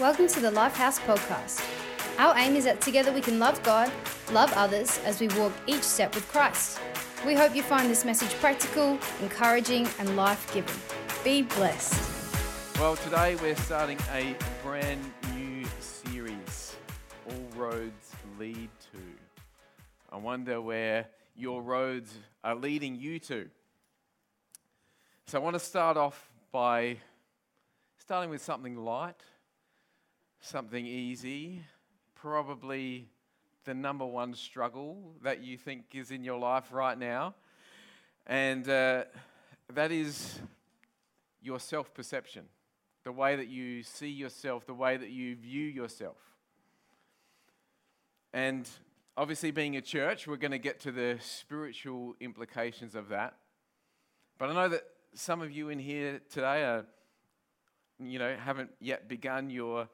Welcome to the Lifehouse Podcast. Our aim is that together we can love God, love others as we walk each step with Christ. We hope you find this message practical, encouraging, and life giving. Be blessed. Well, today we're starting a brand new series All Roads Lead to. I wonder where your roads are leading you to. So, I want to start off by starting with something light, something easy, probably the number one struggle that you think is in your life right now. And uh, that is your self perception, the way that you see yourself, the way that you view yourself. And obviously, being a church, we're going to get to the spiritual implications of that. But I know that some of you in here today are, you know, haven't yet begun your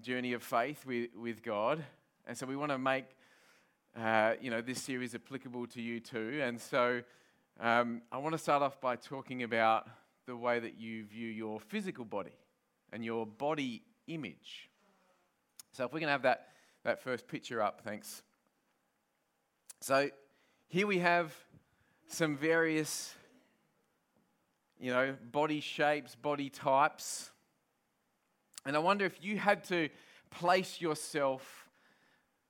journey of faith with, with God. And so we want to make, uh, you know, this series applicable to you too. And so um, I want to start off by talking about the way that you view your physical body and your body image. So if we can have that, that first picture up, thanks. So here we have some various you know, body shapes, body types. And I wonder if you had to place yourself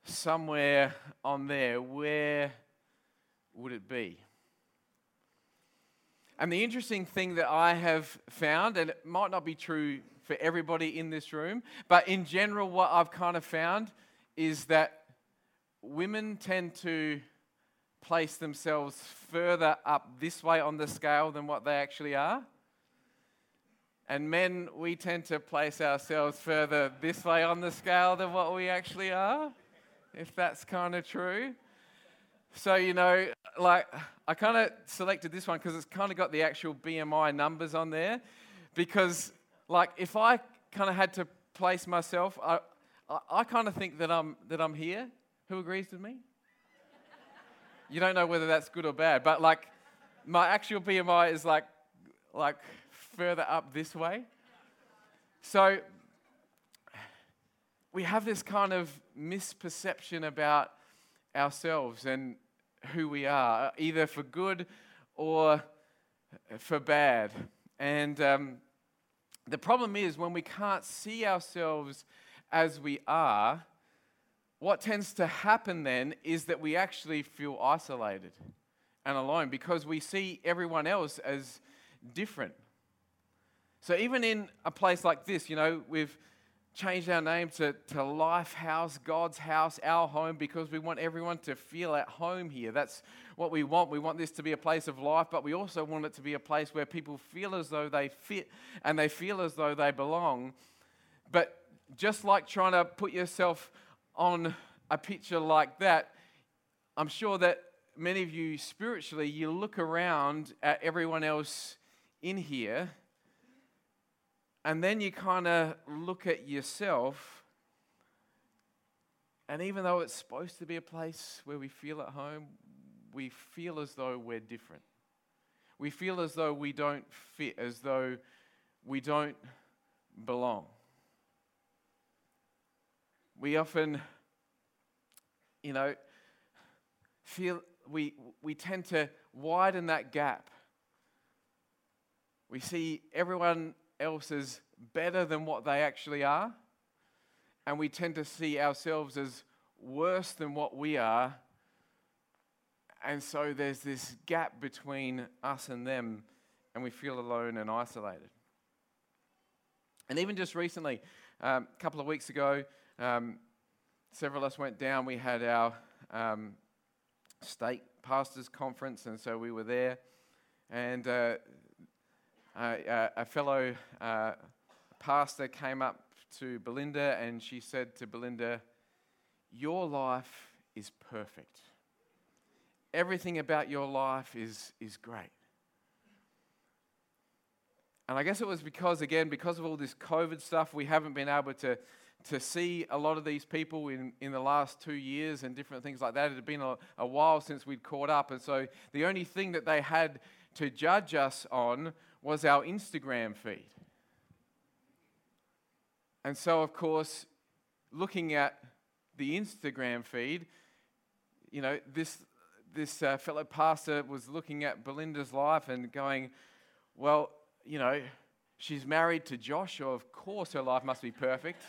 somewhere on there, where would it be? And the interesting thing that I have found, and it might not be true for everybody in this room, but in general, what I've kind of found is that women tend to place themselves further up this way on the scale than what they actually are. And men, we tend to place ourselves further this way on the scale than what we actually are, if that's kind of true. So, you know, like, I kind of selected this one because it's kind of got the actual BMI numbers on there. Because, like, if I kind of had to place myself, I, I, I kind of think that I'm, that I'm here. Who agrees with me? You don't know whether that's good or bad, but like my actual BMI is like like further up this way. So we have this kind of misperception about ourselves and who we are, either for good or for bad. And um, the problem is when we can't see ourselves as we are, what tends to happen then is that we actually feel isolated and alone because we see everyone else as different. So, even in a place like this, you know, we've changed our name to, to Life House, God's house, our home, because we want everyone to feel at home here. That's what we want. We want this to be a place of life, but we also want it to be a place where people feel as though they fit and they feel as though they belong. But just like trying to put yourself on a picture like that, I'm sure that many of you spiritually, you look around at everyone else in here, and then you kind of look at yourself. And even though it's supposed to be a place where we feel at home, we feel as though we're different. We feel as though we don't fit, as though we don't belong. We often, you know, feel we, we tend to widen that gap. We see everyone else as better than what they actually are, and we tend to see ourselves as worse than what we are. And so there's this gap between us and them, and we feel alone and isolated. And even just recently, um, a couple of weeks ago, um, several of us went down. We had our um, state pastors conference, and so we were there. And uh, a, a, fellow uh, pastor came up to Belinda, and she said to Belinda, "Your life is perfect. Everything about your life is is great." And I guess it was because, again, because of all this COVID stuff, we haven't been able to to see a lot of these people in, in the last two years and different things like that. It had been a, a while since we'd caught up. And so the only thing that they had to judge us on was our Instagram feed. And so, of course, looking at the Instagram feed, you know, this, this uh, fellow pastor was looking at Belinda's life and going, well, you know, she's married to Josh, of course her life must be perfect.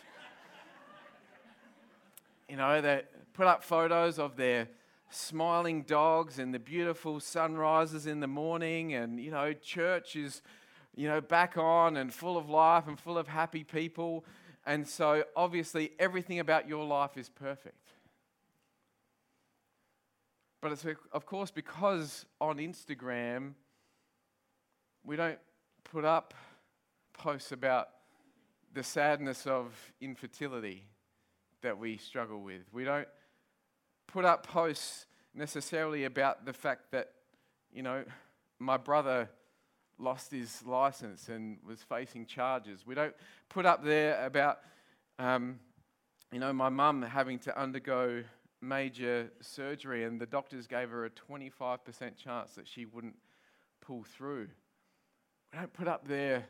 you know, they put up photos of their smiling dogs and the beautiful sunrises in the morning, and, you know, church is, you know, back on and full of life and full of happy people. And so, obviously, everything about your life is perfect. But it's, of course, because on Instagram, we don't put up posts about the sadness of infertility that we struggle with. We don't put up posts necessarily about the fact that, you know, my brother lost his license and was facing charges. We don't put up there about, um, you know, my mum having to undergo major surgery and the doctors gave her a 25% chance that she wouldn't pull through. We don't put up there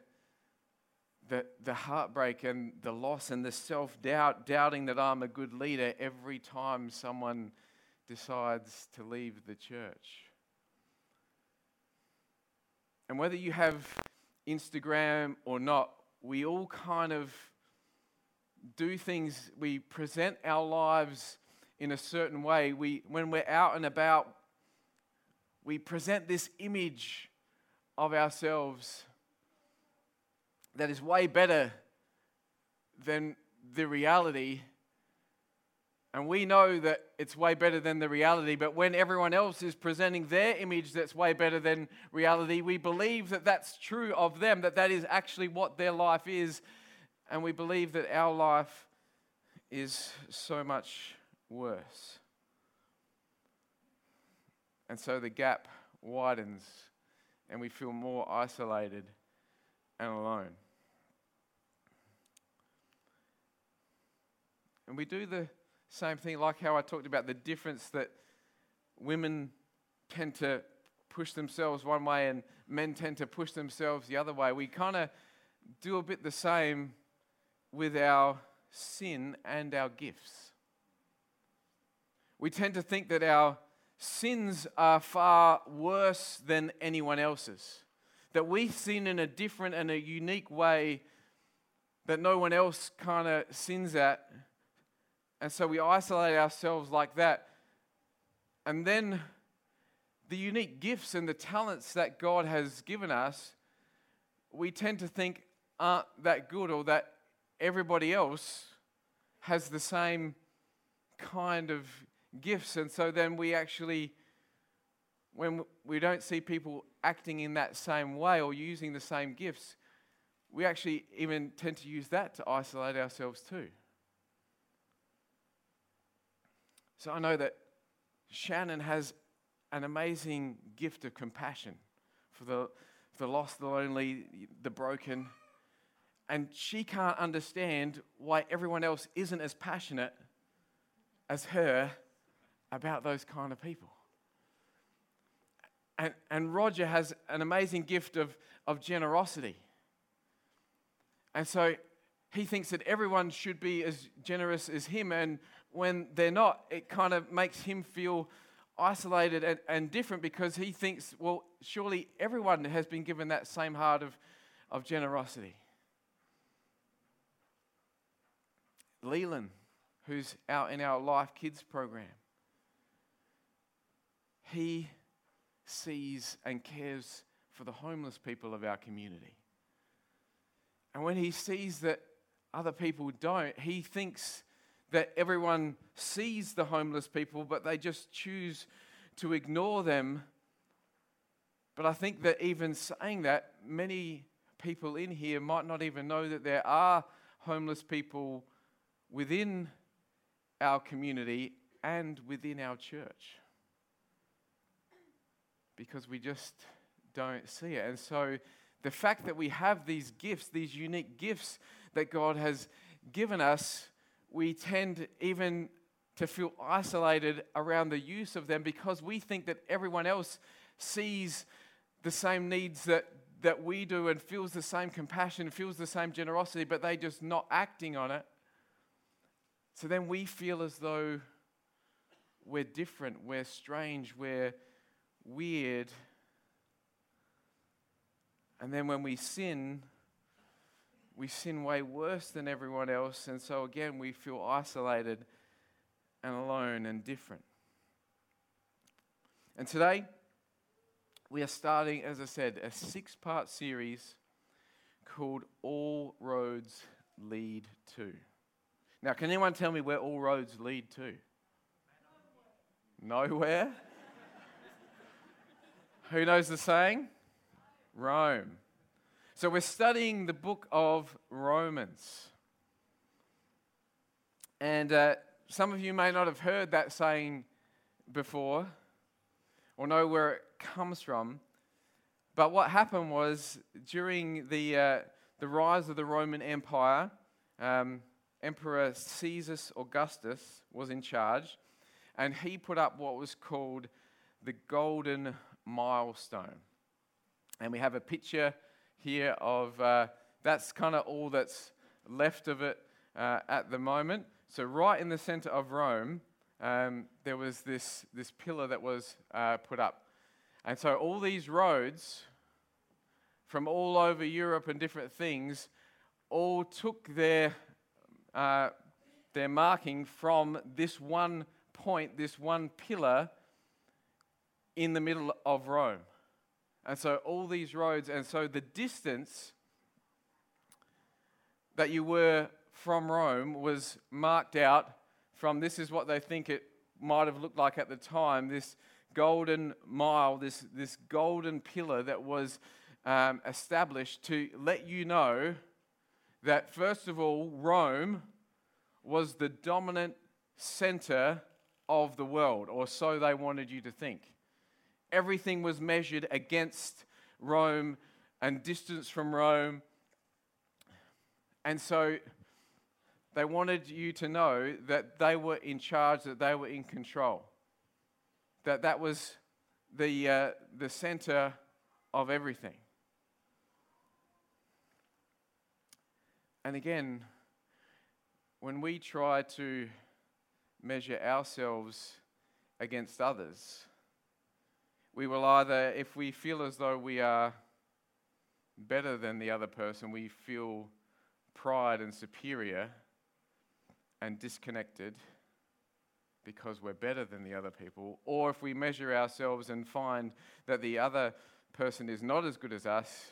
the, the heartbreak and the loss and the self doubt, doubting that I'm a good leader every time someone decides to leave the church. And whether you have Instagram or not, we all kind of do things, we present our lives in a certain way. We, when we're out and about, we present this image of ourselves that is way better than the reality. And we know that it's way better than the reality, but when everyone else is presenting their image that's way better than reality, we believe that that's true of them, that that is actually what their life is, and we believe that our life is so much worse. And so the gap widens, and we feel more isolated and alone. And we do the same thing, like how I talked about the difference that women tend to push themselves one way and men tend to push themselves the other way. We kind of do a bit the same with our sin and our gifts. We tend to think that our sins are far worse than anyone else's that we sin in a different and a unique way that no one else kind of sins at. And so we isolate ourselves like that. And then the unique gifts and the talents that God has given us, we tend to think aren't that good or that everybody else has the same kind of gifts. And so then we actually, when we don't see people acting in that same way or using the same gifts, we actually even tend to use that to isolate ourselves too. So I know that Shannon has an amazing gift of compassion for the, for the lost, the lonely, the broken. And she can't understand why everyone else isn't as passionate as her about those kind of people. And, and Roger has an amazing gift of, of generosity. And so he thinks that everyone should be as generous as him. And when they're not, it kind of makes him feel isolated and, and different because he thinks, well, surely everyone has been given that same heart of, of generosity. Leland, who's out in our Life Kids program, he sees and cares for the homeless people of our community. And when he sees that other people don't, he thinks that everyone sees the homeless people, but they just choose to ignore them. But I think that even saying that, many people in here might not even know that there are homeless people within our community and within our church because we just don't see it. And so the fact that we have these gifts, these unique gifts that God has given us, we tend even to feel isolated around the use of them because we think that everyone else sees the same needs that that we do and feels the same compassion, feels the same generosity, but they're just not acting on it. So then we feel as though we're different, we're strange, we're weird. And then when we sin, we sin way worse than everyone else. And so again, we feel isolated and alone and different. And today, we are starting, as I said, a six part series called All Roads Lead to. Now, can anyone tell me where all roads lead to? Nowhere? Who knows the saying? Rome. So we're studying the book of Romans. And uh, some of you may not have heard that saying before or know where it comes from. But what happened was during the, uh, the rise of the Roman Empire, um, Emperor Caesar Augustus was in charge, and he put up what was called the Golden Milestone. And we have a picture here of uh, that's kind of all that's left of it uh, at the moment. So, right in the center of Rome, um, there was this, this pillar that was uh, put up. And so, all these roads from all over Europe and different things all took their, uh, their marking from this one point, this one pillar in the middle of Rome. And so all these roads, and so the distance that you were from Rome was marked out from this is what they think it might have looked like at the time this golden mile, this, this golden pillar that was um, established to let you know that, first of all, Rome was the dominant center of the world, or so they wanted you to think everything was measured against Rome and distance from Rome. And so they wanted you to know that they were in charge, that they were in control, that that was the, uh, the center of everything. And again, when we try to measure ourselves against others, we will either, if we feel as though we are better than the other person, we feel pride and superior and disconnected because we're better than the other people. Or if we measure ourselves and find that the other person is not as good as us,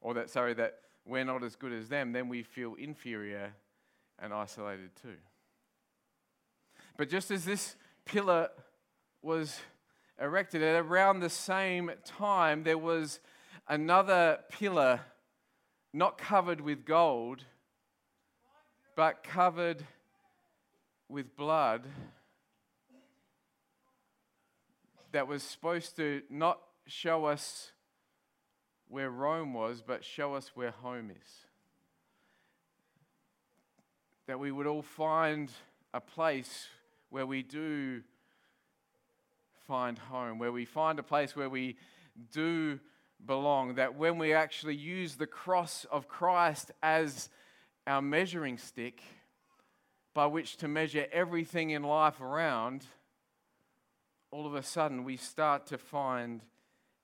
or that, sorry, that we're not as good as them, then we feel inferior and isolated too. But just as this pillar was erected. At around the same time, there was another pillar not covered with gold, but covered with blood that was supposed to not show us where Rome was, but show us where home is. That we would all find a place where we do find home, where we find a place where we do belong. That when we actually use the cross of Christ as our measuring stick by which to measure everything in life around, all of a sudden we start to find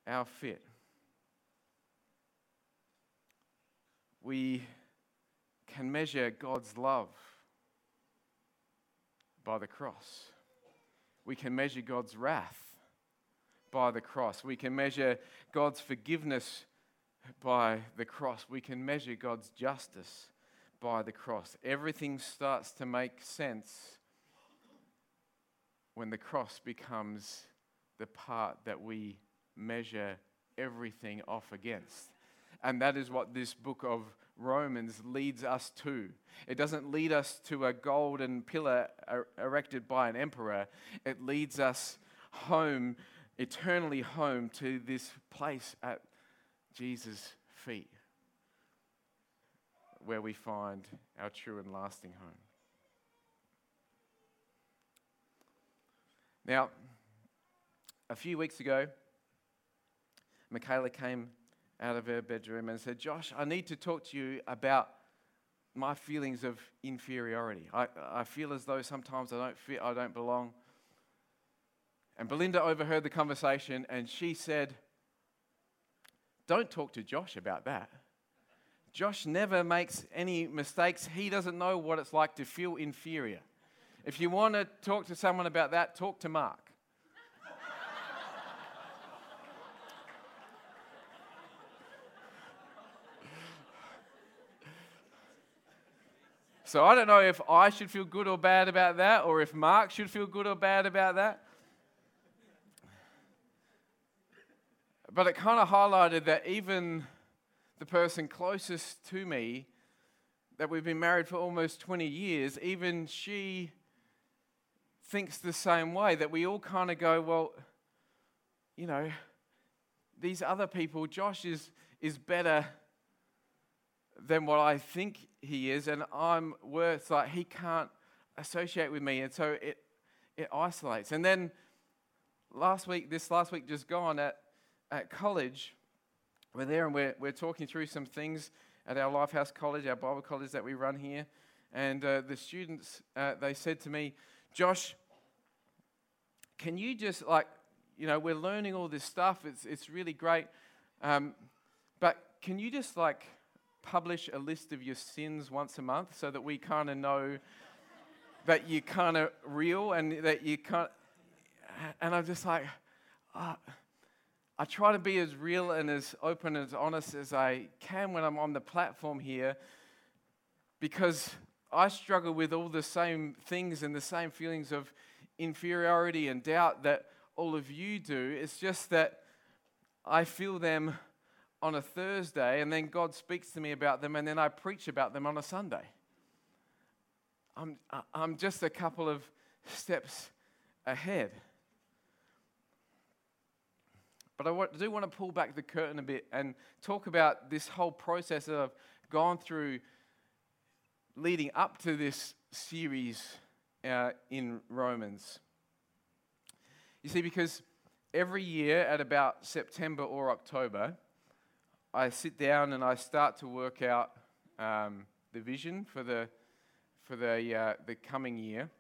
our fit. We can measure God's love by the cross. We can measure God's wrath by the cross. We can measure God's forgiveness by the cross. We can measure God's justice by the cross. Everything starts to make sense when the cross becomes the part that we measure everything off against. And that is what this book of Romans leads us to. It doesn't lead us to a golden pillar er, erected by an emperor, it leads us home, eternally home, to this place at Jesus' feet where we find our true and lasting home. Now, a few weeks ago, Michaela came out of her bedroom and said, Josh, I need to talk to you about my feelings of inferiority. I, I feel as though sometimes I don't fit, I don't belong. And Belinda overheard the conversation and she said, Don't talk to Josh about that. Josh never makes any mistakes. He doesn't know what it's like to feel inferior. If you want to talk to someone about that, talk to Mark. So I don't know if I should feel good or bad about that, or if Mark should feel good or bad about that. But it kind of highlighted that even the person closest to me, that we've been married for almost 20 years, even she thinks the same way. That we all kind of go, well, you know, these other people, Josh is, is better than what I think he is, and I'm worth like he can't associate with me, and so it it isolates. And then last week, this last week just gone at at college, we're there and we're we're talking through some things at our Lifehouse College, our Bible college that we run here, and uh, the students uh, they said to me, Josh, can you just like you know we're learning all this stuff. It's it's really great, um, but can you just like publish a list of your sins once a month so that we kind of know that you're kind of real and that you can't. And I'm just like, oh, I try to be as real and as open and as honest as I can when I'm on the platform here because I struggle with all the same things and the same feelings of inferiority and doubt that all of you do. It's just that I feel them on a Thursday, and then God speaks to me about them, and then I preach about them on a Sunday. I'm, I'm just a couple of steps ahead. But I do want to pull back the curtain a bit and talk about this whole process that I've gone through leading up to this series uh, in Romans. You see, because every year at about September or October, I sit down and I start to work out um, the vision for the, for the, uh, the coming year.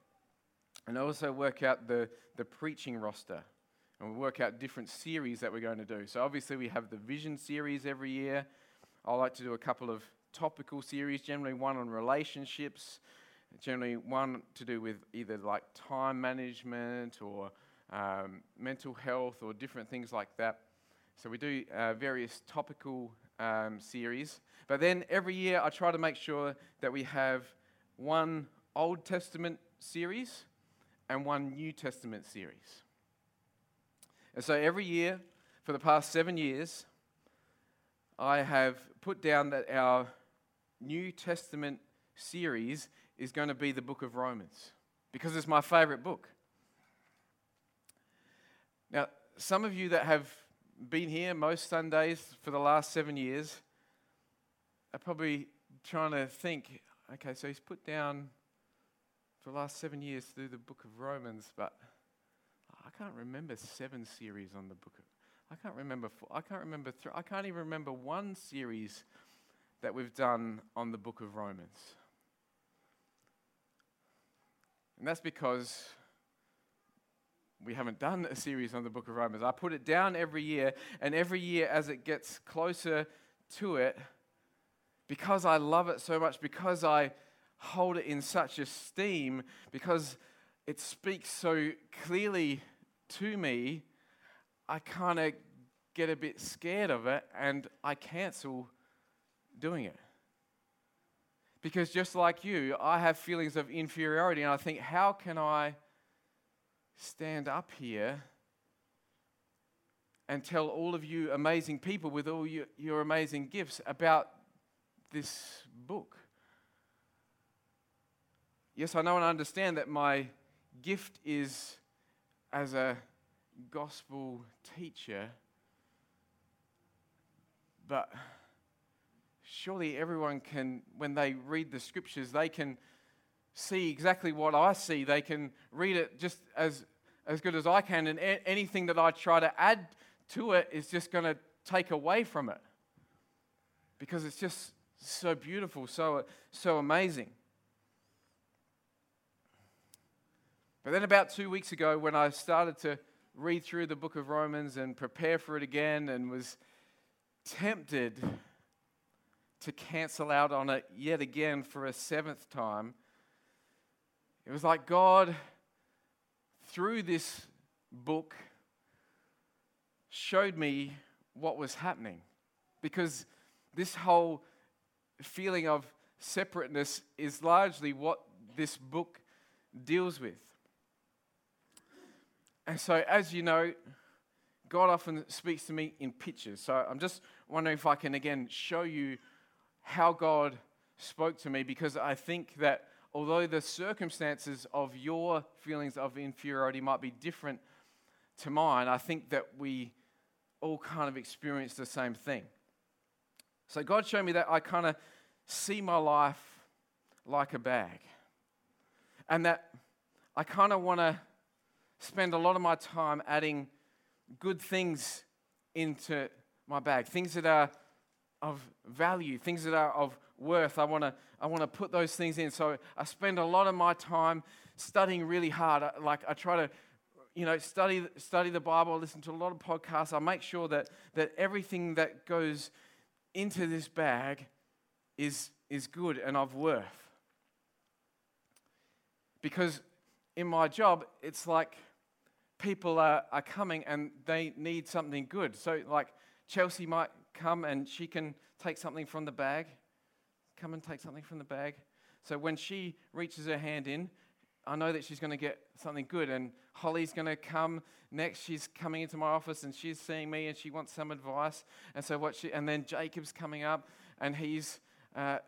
And I also work out the, the preaching roster. And we work out different series that we're going to do. So obviously we have the vision series every year. I like to do a couple of topical series, generally one on relationships, generally one to do with either like time management or um, mental health or different things like that. So we do uh, various topical um, series. But then every year I try to make sure that we have one Old Testament series and one New Testament series. And so every year for the past seven years, I have put down that our New Testament series is going to be the book of Romans because it's my favorite book. Now, some of you that have been here most Sundays for the last seven years are probably trying to think, okay, so he's put down for the last seven years through the book of Romans, but I can't remember seven series on the book of. I can't remember. Four, I can't remember. Three, I can't even remember one series that we've done on the book of Romans. And that's because we haven't done a series on the book of Romans. I put it down every year, and every year as it gets closer to it, because I love it so much, because I hold it in such esteem, because it speaks so clearly to me, I kind of get a bit scared of it and I cancel doing it. Because just like you, I have feelings of inferiority, and I think, how can I? Stand up here and tell all of you amazing people with all your, your amazing gifts about this book. Yes, I know and understand that my gift is as a gospel teacher, but surely everyone can, when they read the scriptures, they can see exactly what I see. They can read it just as, as good as I can, and a- anything that I try to add to it is just going to take away from it. because it's just so beautiful, so, so amazing. But then, about two weeks ago, when I started to read through the book of Romans and prepare for it again, and was tempted to cancel out on it yet again for a seventh time, it was like God, through this book, showed me what was happening. Because this whole feeling of separateness is largely what this book deals with. And so, as you know, God often speaks to me in pictures. So I'm just wondering if I can again show you how God spoke to me because I think that although the circumstances of your feelings of inferiority might be different to mine, I think that we all kind of experience the same thing. So God showed me that I kind of see my life like a bag. And that I kind of want to spend a lot of my time adding good things into my bag, things that are of value, things that are of worth. I want to I want to put those things in. So I spend a lot of my time studying really hard. Like I try to you know study study the Bible, listen to a lot of podcasts. I make sure that that everything that goes into this bag is is good and of worth. Because in my job, it's like people are, are coming and they need something good. So, like, Chelsea might come and she can take something from the bag. Come and take something from the bag. So, when she reaches her hand in, I know that she's going to get something good. And Holly's going to come next. She's coming into my office and she's seeing me and she wants some advice. And so, what she, and then Jacob's coming up and he's uh,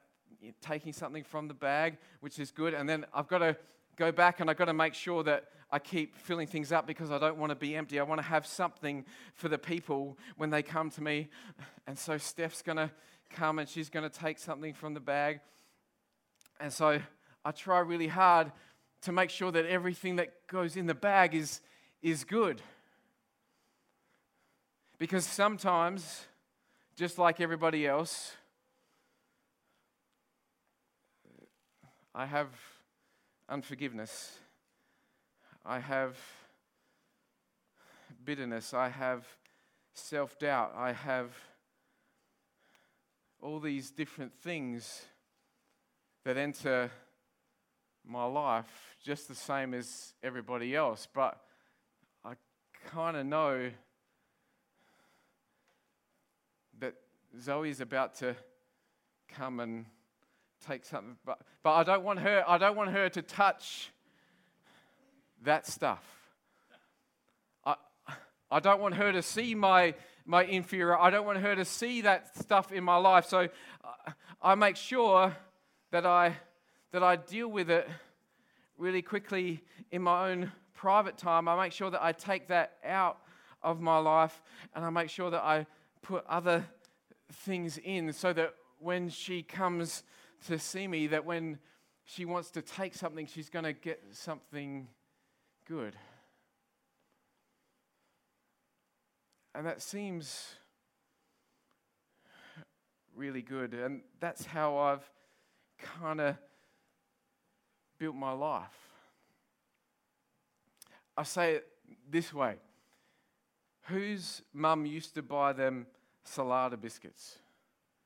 taking something from the bag, which is good. And then I've got to go back and I've got to make sure that I keep filling things up because I don't want to be empty. I want to have something for the people when they come to me. And so Steph's going to come and she's going to take something from the bag. And so I try really hard to make sure that everything that goes in the bag is, is good. Because sometimes, just like everybody else, I have unforgiveness. I have bitterness. I have self doubt. I have all these different things that enter my life just the same as everybody else. But I kind of know that Zoe's about to come and take something. But, but I don't want her, I don't want her to touch that stuff. I, I don't want her to see my, my inferior. I don't want her to see that stuff in my life. So uh, I make sure that I, that I deal with it really quickly in my own private time. I make sure that I take that out of my life and I make sure that I put other things in so that when she comes to see me, that when she wants to take something, she's going to get something good. And that seems really good. And that's how I've kind of built my life. I say it this way Whose mum used to buy them Salada biscuits?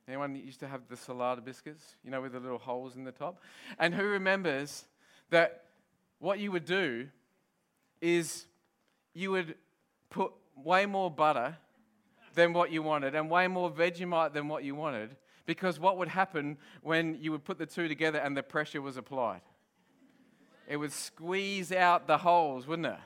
Anyone used to have the Salada biscuits, you know, with the little holes in the top? And who remembers that what you would do is you would put way more butter than what you wanted and way more Vegemite than what you wanted because what would happen when you would put the two together and the pressure was applied? It would squeeze out the holes, wouldn't it?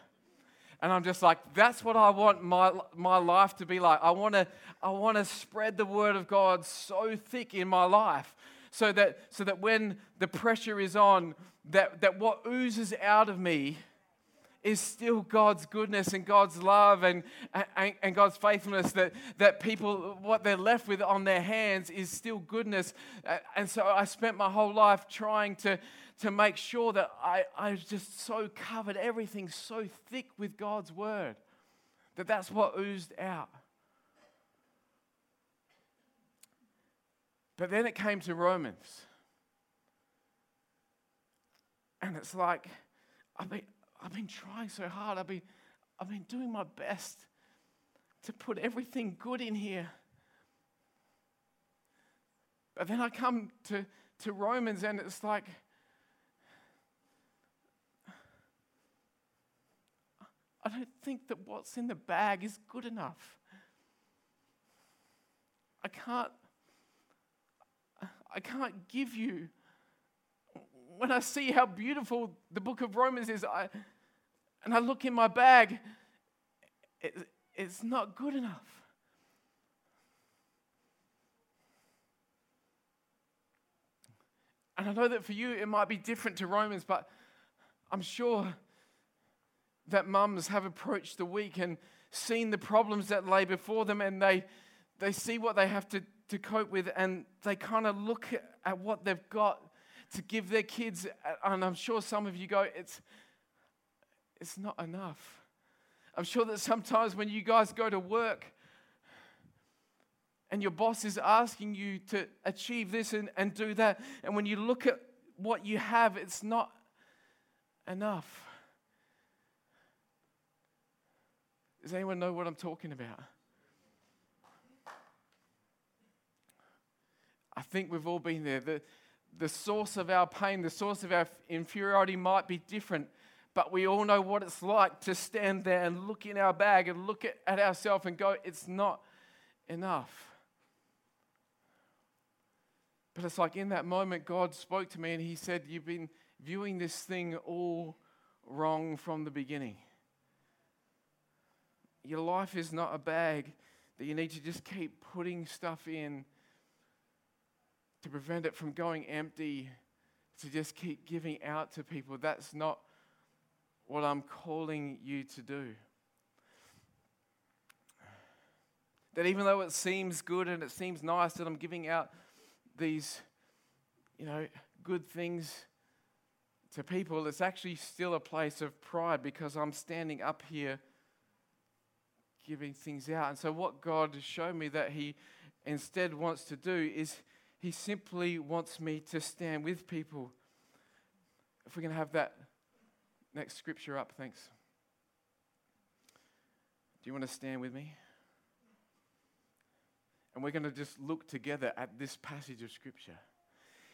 And I'm just like, that's what I want my, my life to be like. I want to I want to spread the word of God so thick in my life so that, so that when the pressure is on, that, that what oozes out of me is still God's goodness and God's love and, and, and, God's faithfulness, that, that people, what they're left with on their hands is still goodness. Uh, and so I spent my whole life trying to, to make sure that I, I just so covered everything so thick with God's word that that's what oozed out. But then it came to Romans. And it's like, I've been, I've been trying so hard. I've been, I've been doing my best to put everything good in here. But then I come to, to Romans and it's like, I don't think that what's in the bag is good enough. I can't I can't give you when I see how beautiful the book of Romans is I and I look in my bag it, it's not good enough. And I know that for you it might be different to Romans, but I'm sure that mums have approached the week and seen the problems that lay before them and they, they see what they have to, to cope with and they kind of look at what they've got to give their kids. And I'm sure some of you go, it's, it's not enough. I'm sure that sometimes when you guys go to work and your boss is asking you to achieve this and, and do that, and when you look at what you have, it's not enough. Does anyone know what I'm talking about? I think we've all been there. The, the source of our pain, the source of our inferiority might be different, but we all know what it's like to stand there and look in our bag and look at, at ourselves and go, it's not enough. But it's like in that moment, God spoke to me and He said, You've been viewing this thing all wrong from the beginning. Your life is not a bag that you need to just keep putting stuff in to prevent it from going empty, to just keep giving out to people. That's not what I'm calling you to do. That even though it seems good and it seems nice that I'm giving out these, you know, good things to people, it's actually still a place of pride because I'm standing up here giving things out. And so, what God shown me that He instead wants to do is He simply wants me to stand with people. If we can have that next scripture up, thanks. Do you want to stand with me? And we're going to just look together at this passage of scripture.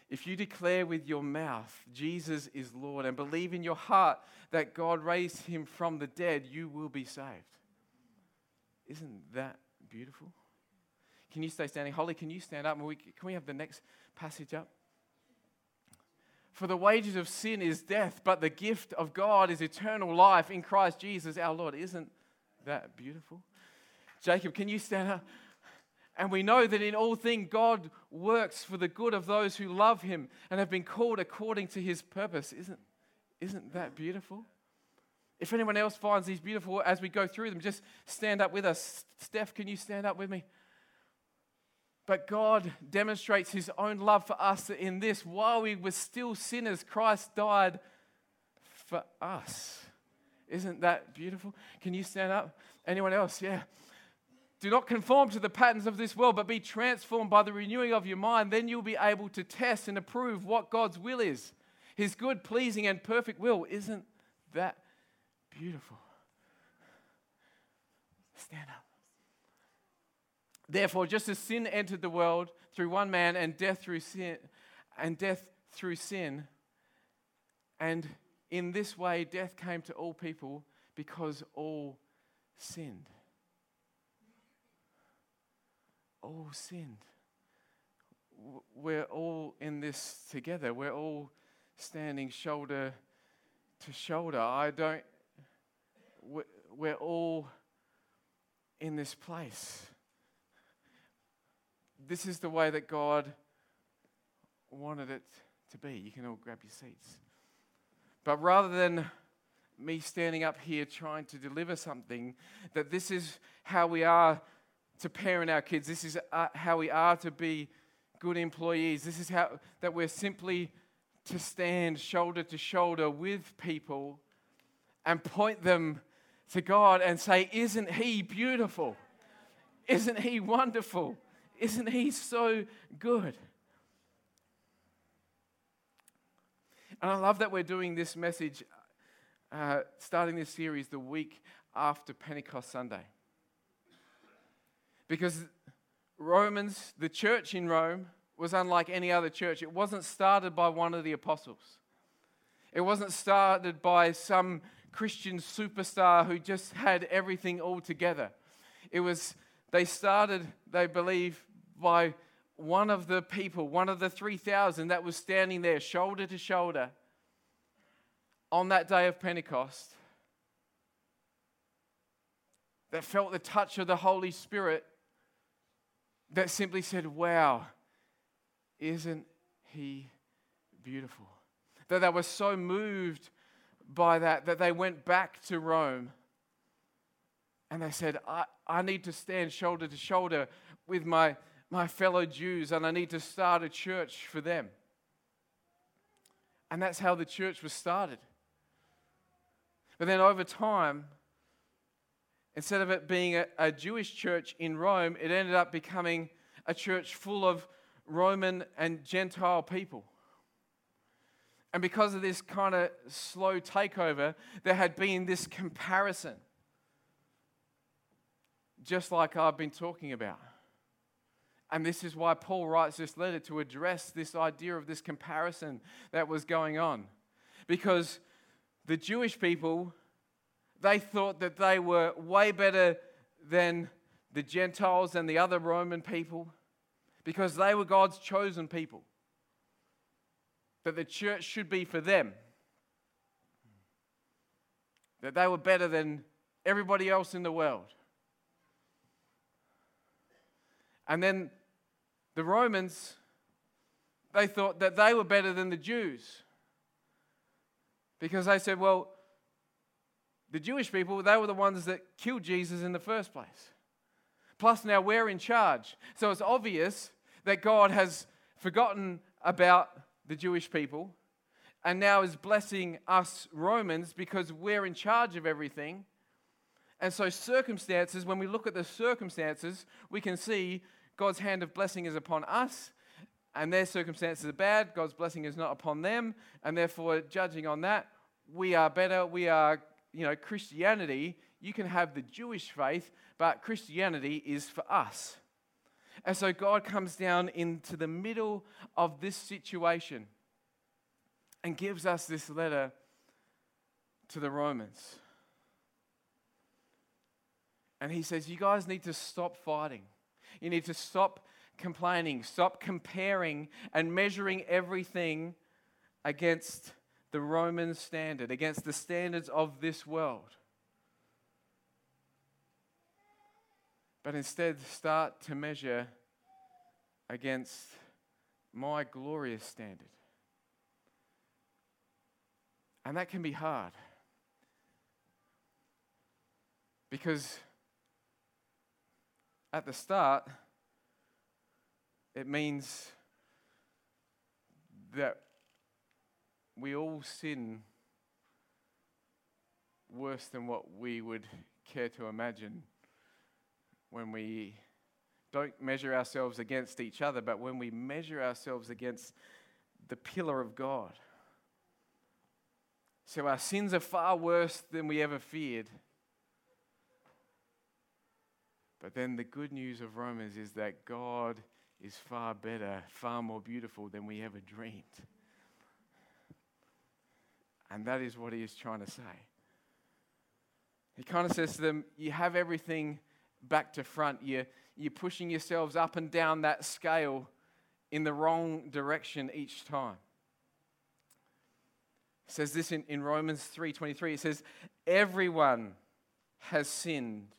If you declare with your mouth Jesus is Lord and believe in your heart that God raised him from the dead, you will be saved. Isn't that beautiful? Can you stay standing? Holly, can you stand up? We, can we have the next passage up? For the wages of sin is death, but the gift of God is eternal life in Christ Jesus our Lord. Isn't that beautiful? Jacob, can you stand up? And we know that in all things God works for the good of those who love him and have been called according to his purpose. Isn't, isn't that beautiful? If anyone else finds these beautiful as we go through them, just stand up with us. Steph, can you stand up with me? But God demonstrates his own love for us in this while we were still sinners, Christ died for us. Isn't that beautiful? Can you stand up? Anyone else? Yeah. Do not conform to the patterns of this world, but be transformed by the renewing of your mind. Then you'll be able to test and approve what God's will is his good, pleasing, and perfect will. Isn't that Beautiful. Stand up. Therefore, just as sin entered the world through one man and death through sin, and death through sin, and in this way death came to all people because all sinned. All sinned. We're all in this together. We're all standing shoulder to shoulder. I don't we're all in this place. This is the way that God wanted it to be. You can all grab your seats. But rather than me standing up here trying to deliver something, that this is how we are to parent our kids, this is uh, how we are to be good employees, this is how that we're simply to stand shoulder to shoulder with people and point them to God and say, Isn't He beautiful? Isn't He wonderful? Isn't he so good? And I love that we're doing this message, uh, starting this series the week after Pentecost Sunday. Because Romans, the church in Rome, was unlike any other church. It wasn't started by one of the apostles, it wasn't started by some Christian superstar who just had everything all together. It was, they started, they believe, by one of the people, one of the 3,000 that was standing there shoulder to shoulder on that day of Pentecost that felt the touch of the Holy Spirit that simply said, Wow, isn't he beautiful? That they were so moved by that that they went back to Rome and they said, I, I need to stand shoulder to shoulder with my, my fellow Jews and I need to start a church for them. And that's how the church was started. But then over time, instead of it being a, a, Jewish church in Rome, it ended up becoming a church full of Roman and Gentile people. And because of this kind of slow takeover, there had been this comparison, just like I've been talking about. And this is why Paul writes this letter to address this idea of this comparison that was going on. Because the Jewish people, they thought that they were way better than the Gentiles and the other Roman people because they were God's chosen people. That the church should be for them. That they were better than everybody else in the world. And then the Romans, they thought that they were better than the Jews. Because they said, well, the Jewish people, they were the ones that killed Jesus in the first place. Plus, now we're in charge. So it's obvious that God has forgotten about the Jewish people and now is blessing us Romans because we're in charge of everything. And so, circumstances, when we look at the circumstances, we can see God's hand of blessing is upon us and their circumstances are bad, God's blessing is not upon them, and therefore, judging on that, we are better, we are, you know, Christianity, you can have the Jewish faith, but Christianity is for us. And so God comes down into the middle of this situation and gives us this letter to the Romans. And he says, You guys need to stop fighting. You need to stop complaining, stop comparing and measuring everything against the Roman standard, against the standards of this world. But instead, start to measure against my glorious standard. And that can be hard. Because at the start, it means that we all sin worse than what we would care to imagine when we don't measure ourselves against each other, but when we measure ourselves against the pillar of God. So our sins are far worse than we ever feared. But then the good news of Romans is that God is far better, far more beautiful than we ever dreamed. And that is what he is trying to say. He kind of says to them, You have everything back to front. You're, you're pushing yourselves up and down that scale in the wrong direction each time. It says this in, in Romans 3:23. It says, Everyone has sinned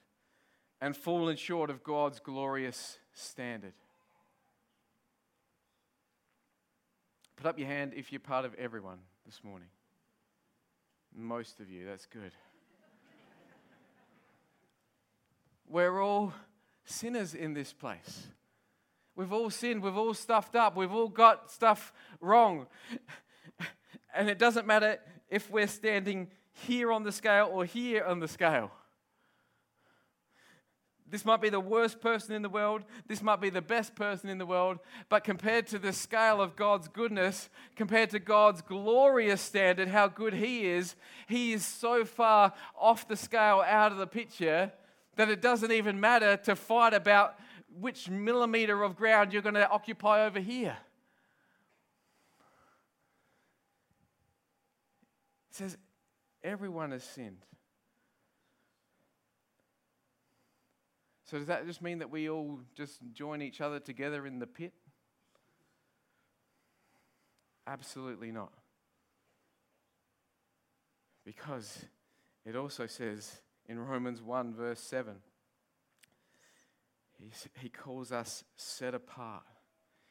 and fallen short of God's glorious standard. Put up your hand if you're part of everyone this morning. Most of you, that's good. We're all sinners in this place. We've all sinned, we've all stuffed up, we've all got stuff wrong. And it doesn't matter if we're standing here on the scale or here on the scale. This might be the worst person in the world. This might be the best person in the world. But compared to the scale of God's goodness, compared to God's glorious standard, how good He is, He is so far off the scale, out of the picture, that it doesn't even matter to fight about which millimeter of ground you're going to occupy over here. It says, everyone has sinned. So, does that just mean that we all just join each other together in the pit? Absolutely not. Because it also says in Romans 1, verse 7, he calls us set apart,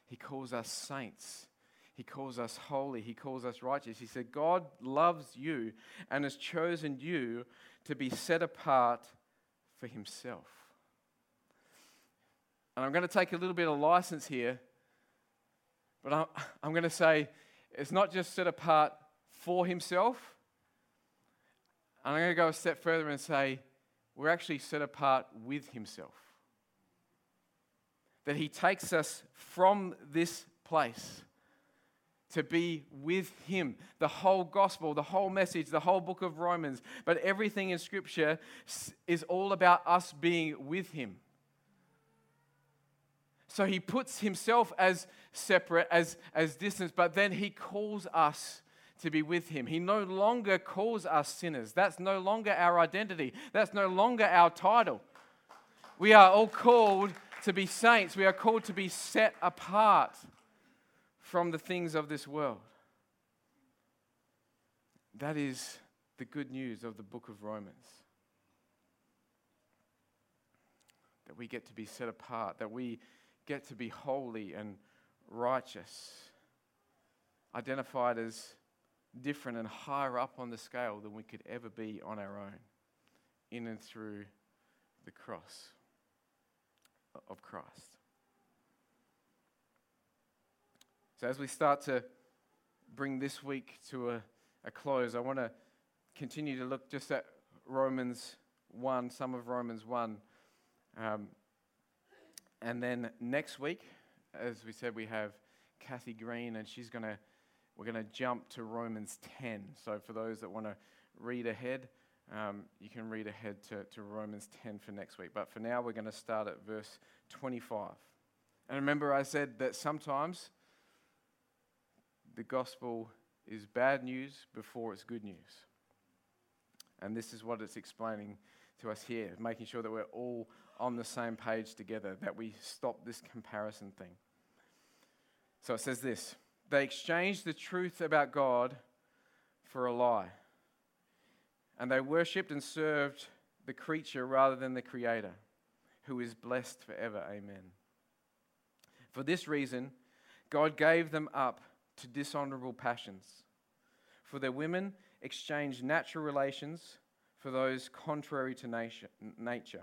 He calls us saints. He calls us holy. He calls us righteous. He said, God loves you and has chosen you to be set apart for Himself. And I'm going to take a little bit of license here, but I'm, I'm going to say it's not just set apart for himself. And I'm going to go a step further and say we're actually set apart with himself. That he takes us from this place to be with him. The whole gospel, the whole message, the whole book of Romans, but everything in Scripture is all about us being with him. So he puts himself as separate, as, as distant, but then he calls us to be with him. He no longer calls us sinners. That's no longer our identity. That's no longer our title. We are all called to be saints. We are called to be set apart from the things of this world. That is the good news of the book of Romans. That we get to be set apart, that we get to be holy and righteous, identified as different and higher up on the scale than we could ever be on our own, in and through the cross of Christ. So, as we start to bring this week to a, a close, I want to continue to look just at Romans 1, some of Romans 1. Um, and then next week, as we said, we have Kathy Green, and she's going to, we're going to jump to Romans 10. So for those that want to read ahead, um, you can read ahead to, to Romans 10 for next week. But for now, we're going to start at verse 25. And remember, I said that sometimes the gospel is bad news before it's good news. And this is what it's explaining to us here, making sure that we're all on the same page together, that we stop this comparison thing. So it says this They exchanged the truth about God for a lie, and they worshipped and served the creature rather than the Creator, who is blessed forever. Amen. For this reason, God gave them up to dishonorable passions. For their women exchanged natural relations for those contrary to nature.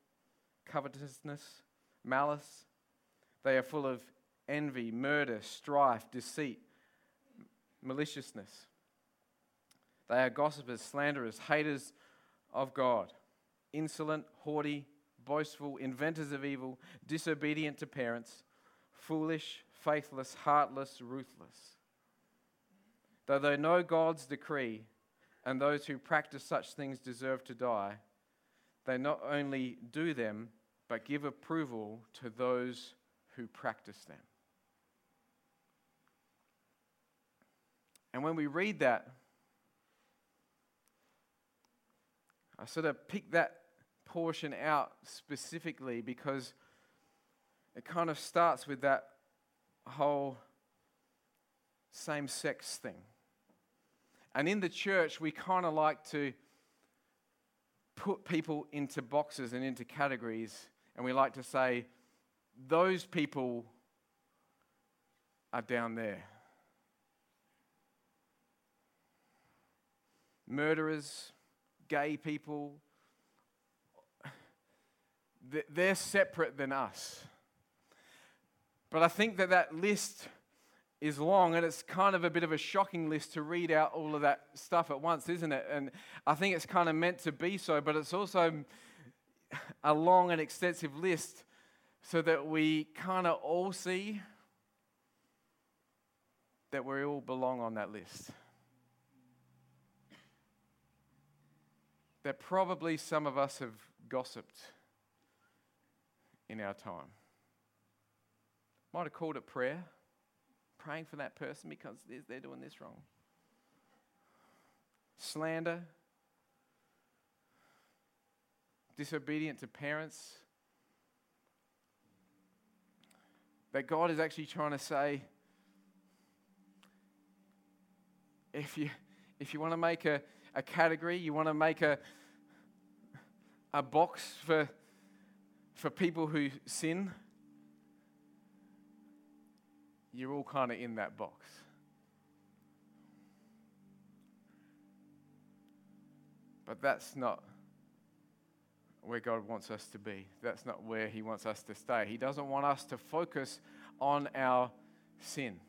covetousness, malice. They are full of envy, murder, strife, deceit, maliciousness. They are gossipers, slanderers, haters of God, insolent, haughty, boastful, inventors of evil, disobedient to parents, foolish, faithless, heartless, ruthless. Though they know God's decree and those who practice such things deserve to die, they not only do them, but give approval to those who practice them. And when we read that, I sort of pick that portion out specifically because it kind of starts with that whole same sex thing. And in the church, we kind of like to put people into boxes and into categories and we like to say, those people are down there. Murderers, gay people, they're separate than us. But I think that that list is long and it's kind of a bit of a shocking list to read out all of that stuff at once, isn't it? And I think it's kind of meant to be so, but it's also a long and extensive list so that we kind of all see that we all belong on that list. That probably some of us have gossiped in our time. Might have called it prayer praying for that person because they're doing this wrong. Slander, disobedient to parents. That God is actually trying to say, if you, if you want to make a, a category, you want to make a, a box for, for people who sin, you're all kind of in that box. But that's not where God wants us to be. That's not where He wants us to stay. He doesn't want us to focus on our sin.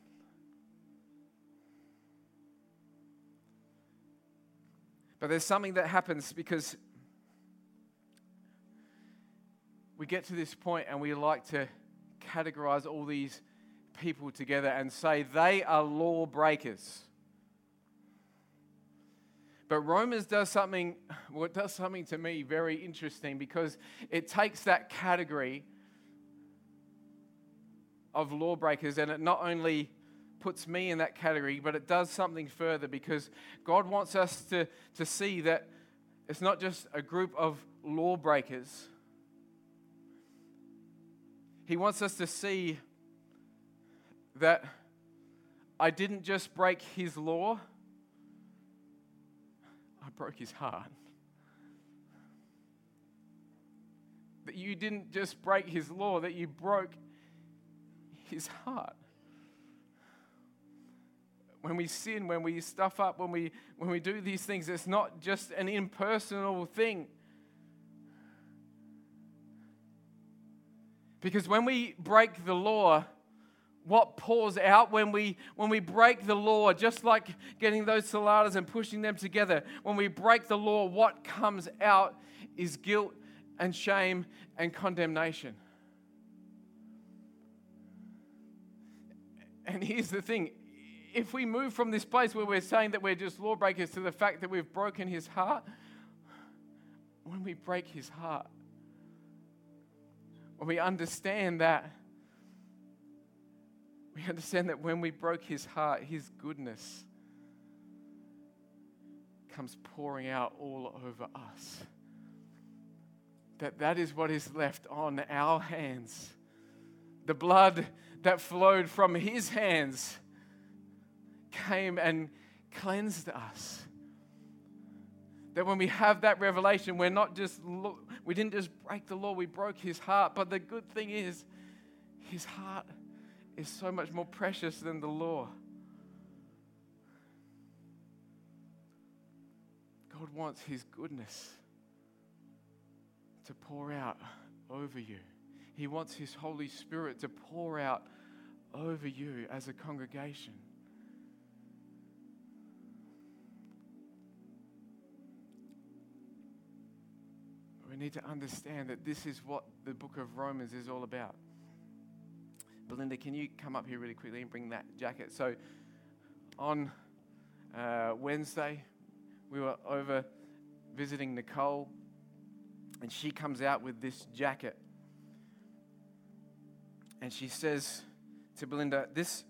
But there's something that happens because we get to this point and we like to categorize all these people together and say they are lawbreakers. But Romans does something, well, it does something to me very interesting because it takes that category of lawbreakers and it not only puts me in that category, but it does something further because God wants us to, to see that it's not just a group of lawbreakers. He wants us to see that I didn't just break his law, I broke his heart. That you didn't just break his law, that you broke his heart. When we sin, when we stuff up, when we, when we do these things, it's not just an impersonal thing. Because when we break the law, what pours out when we when we break the law just like getting those saladas and pushing them together. When we break the law what comes out is guilt and shame and condemnation. And here's the thing. If we move from this place where we're saying that we're just lawbreakers to the fact that we've broken his heart when we break his heart when we understand that we understand that when we broke his heart, his goodness comes pouring out all over us. That that is what is left on our hands. The blood that flowed from his hands came and cleansed us. That when we have that revelation, we're not just, we didn't just break the law, we broke his heart. But the good thing is, his heart is so much more precious than the law. God wants His goodness to pour out over you. He wants His Holy Spirit to pour out over you as a congregation. We need to understand that this is what the book of Romans is all about. Belinda, can you come up here really quickly and bring that jacket? So, on uh, Wednesday, we were over visiting Nicole, and she comes out with this jacket. And she says to Belinda, This,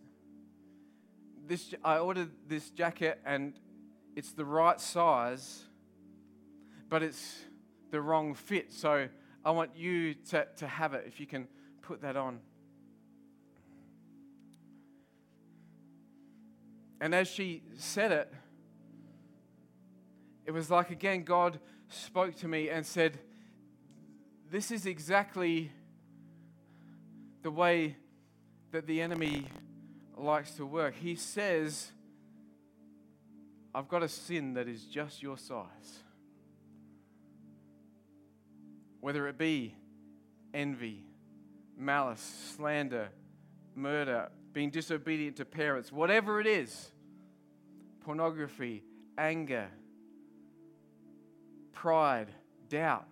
this I ordered this jacket, and it's the right size, but it's the wrong fit. So, I want you to, to have it if you can put that on. And as she said it, it was like again God spoke to me and said, this is exactly the way that the enemy likes to work. He says, I've got a sin that is just your size. Whether it be envy, malice, slander, murder, being disobedient to parents, whatever it is, pornography, anger, pride, doubt,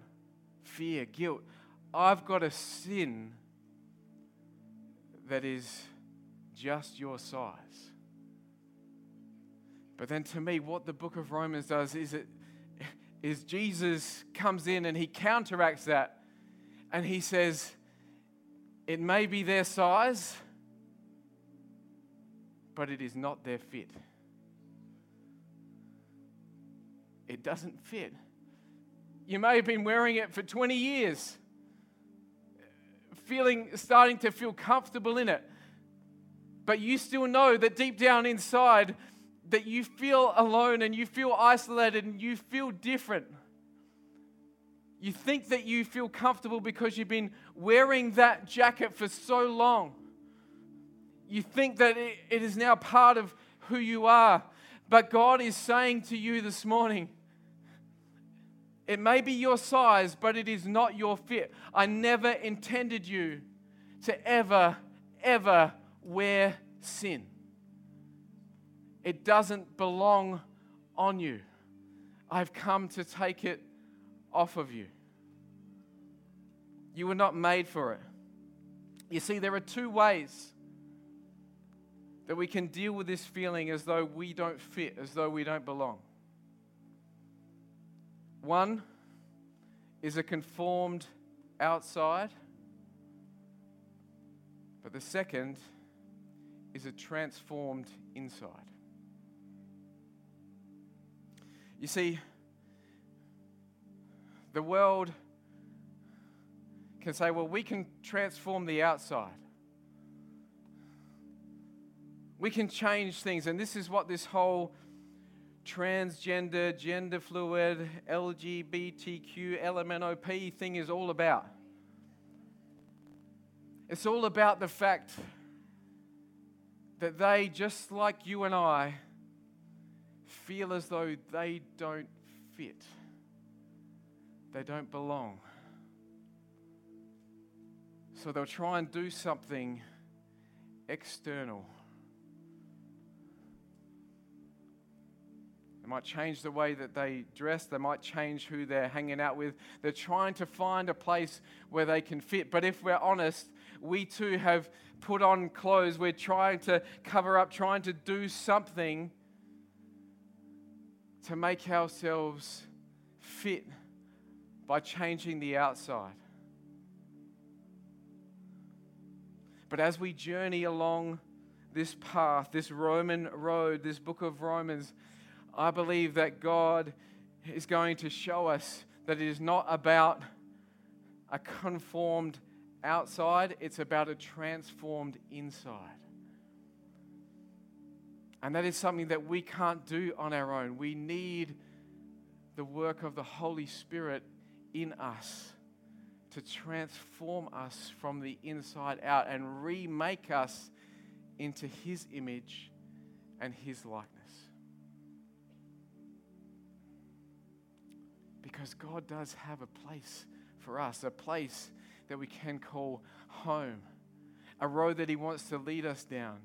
fear, guilt. I've got a sin that is just your size. But then to me, what the book of Romans does is it is Jesus comes in and he counteracts that and he says, it may be their size, but it is not their fit. It doesn't fit. You may have been wearing it for 20 years, feeling, starting to feel comfortable in it. But you still know that deep down inside, that you feel alone and you feel isolated and you feel different. You think that you feel comfortable because you've been wearing that jacket for so long. You think that it, is now part of who you are. But God is saying to you this morning, it may be your size, but it is not your fit. I never intended you to ever, ever wear sin. It doesn't belong on you. I've come to take it off of you. You were not made for it. You see, there are two ways that we can deal with this feeling as though we don't fit, as though we don't belong. One is a conformed outside, but the second is a transformed inside. You see, the world can say, well, we can transform the outside. We can change things. And this is what this whole transgender, gender fluid, LGBTQ, LMNOP thing is all about. It's all about the fact that they, just like you and I, feel as though they don't fit, they don't belong. So they'll try and do something external. Might change the way that they dress. They might change who they're hanging out with. They're trying to find a place where they can fit. But if we're honest, we too have put on clothes. We're trying to cover up, trying to do something to make ourselves fit by changing the outside. But as we journey along this path, this Roman road, this book of Romans, I believe that God is going to show us that it is not about a conformed outside, it's about a transformed inside. And that is something that we can't do on our own. We need the work of the Holy Spirit in us to transform us from the inside out and remake us into His image and His likeness. Because God does have a place for us, a place that we can call home, a road that He wants to lead us down.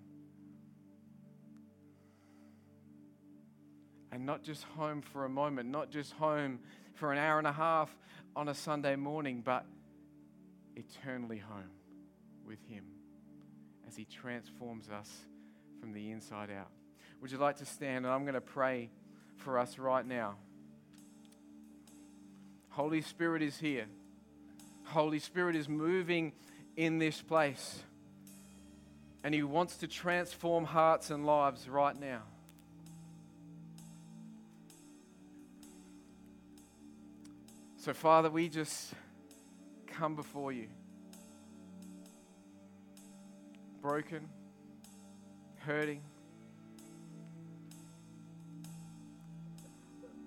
And not just home for a moment, not just home for an hour and a half on a Sunday morning, but eternally home with Him as He transforms us from the inside out. Would you like to stand? And I'm going to pray for us right now. Holy Spirit is here. Holy Spirit is moving in this place. And He wants to transform hearts and lives right now. So, Father, we just come before you. Broken, hurting,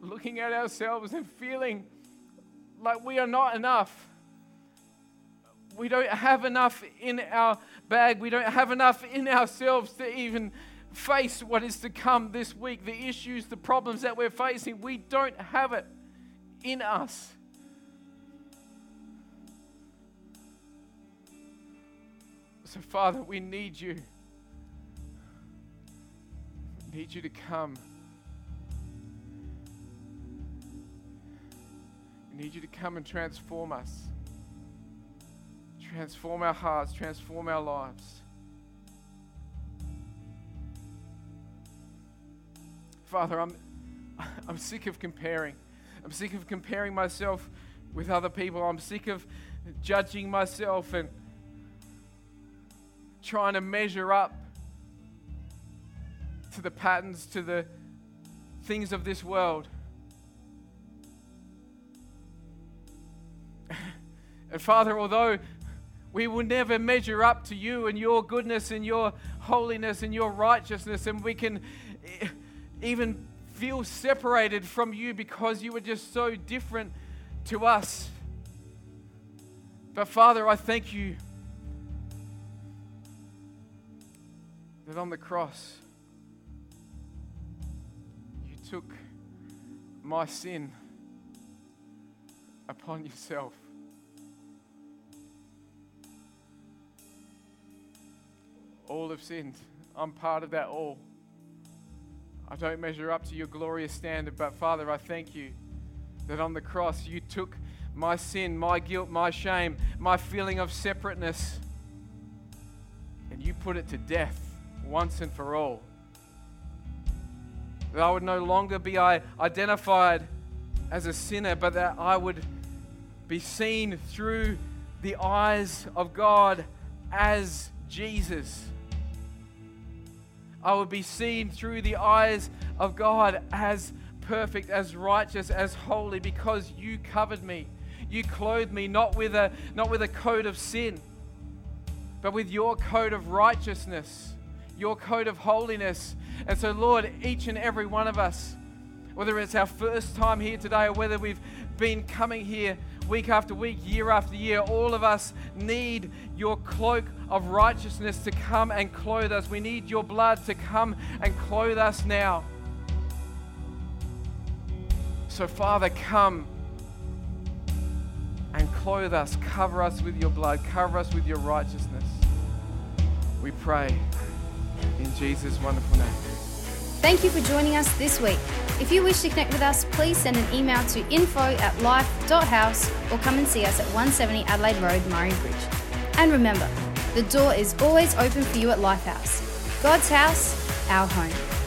looking at ourselves and feeling like we are not enough, We don't have enough in our bag. We don't have enough in ourselves to even face what is to come this week, the issues, the problems that we're facing. We don't have it in us. So, Father, we need you. We need you to come. Need you to come and transform us. Transform our hearts, transform our lives. Father, I'm, I'm sick of comparing. I'm sick of comparing myself with other people. I'm sick of judging myself and trying to measure up to the patterns, to the things of this world. And Father, although we will never measure up to you and your goodness and your holiness and your righteousness, and we can even feel separated from you because you are just so different to us. But Father, I thank you that on the cross you took my sin upon yourself. All have sinned. I'm part of that all. I don't measure up to your glorious standard, but Father, I thank you that on the cross you took my sin, my guilt, my shame, my feeling of separateness, and you put it to death once and for all. That I would no longer be identified as a sinner, but that I would be seen through the eyes of God as Jesus. I would be seen through the eyes of God as perfect, as righteous, as holy, because you covered me. You clothed me not with a, not with a coat of sin, but with your coat of righteousness, your coat of holiness. And so, Lord, each and every one of us, whether it's our first time here today or whether we've been coming here week after week, year after year, all of us need your cloak of righteousness to come and clothe us. We need your blood to come and clothe us now. So, Father, come and clothe us, cover us with your blood, cover us with your righteousness. We pray in Jesus' wonderful name. Thank you for joining us this week. If you wish to connect with us, please send an email to info at life.house or come and see us at 170 Adelaide Road, Murray Bridge. And remember, the door is always open for you at Lifehouse. God's house, our home.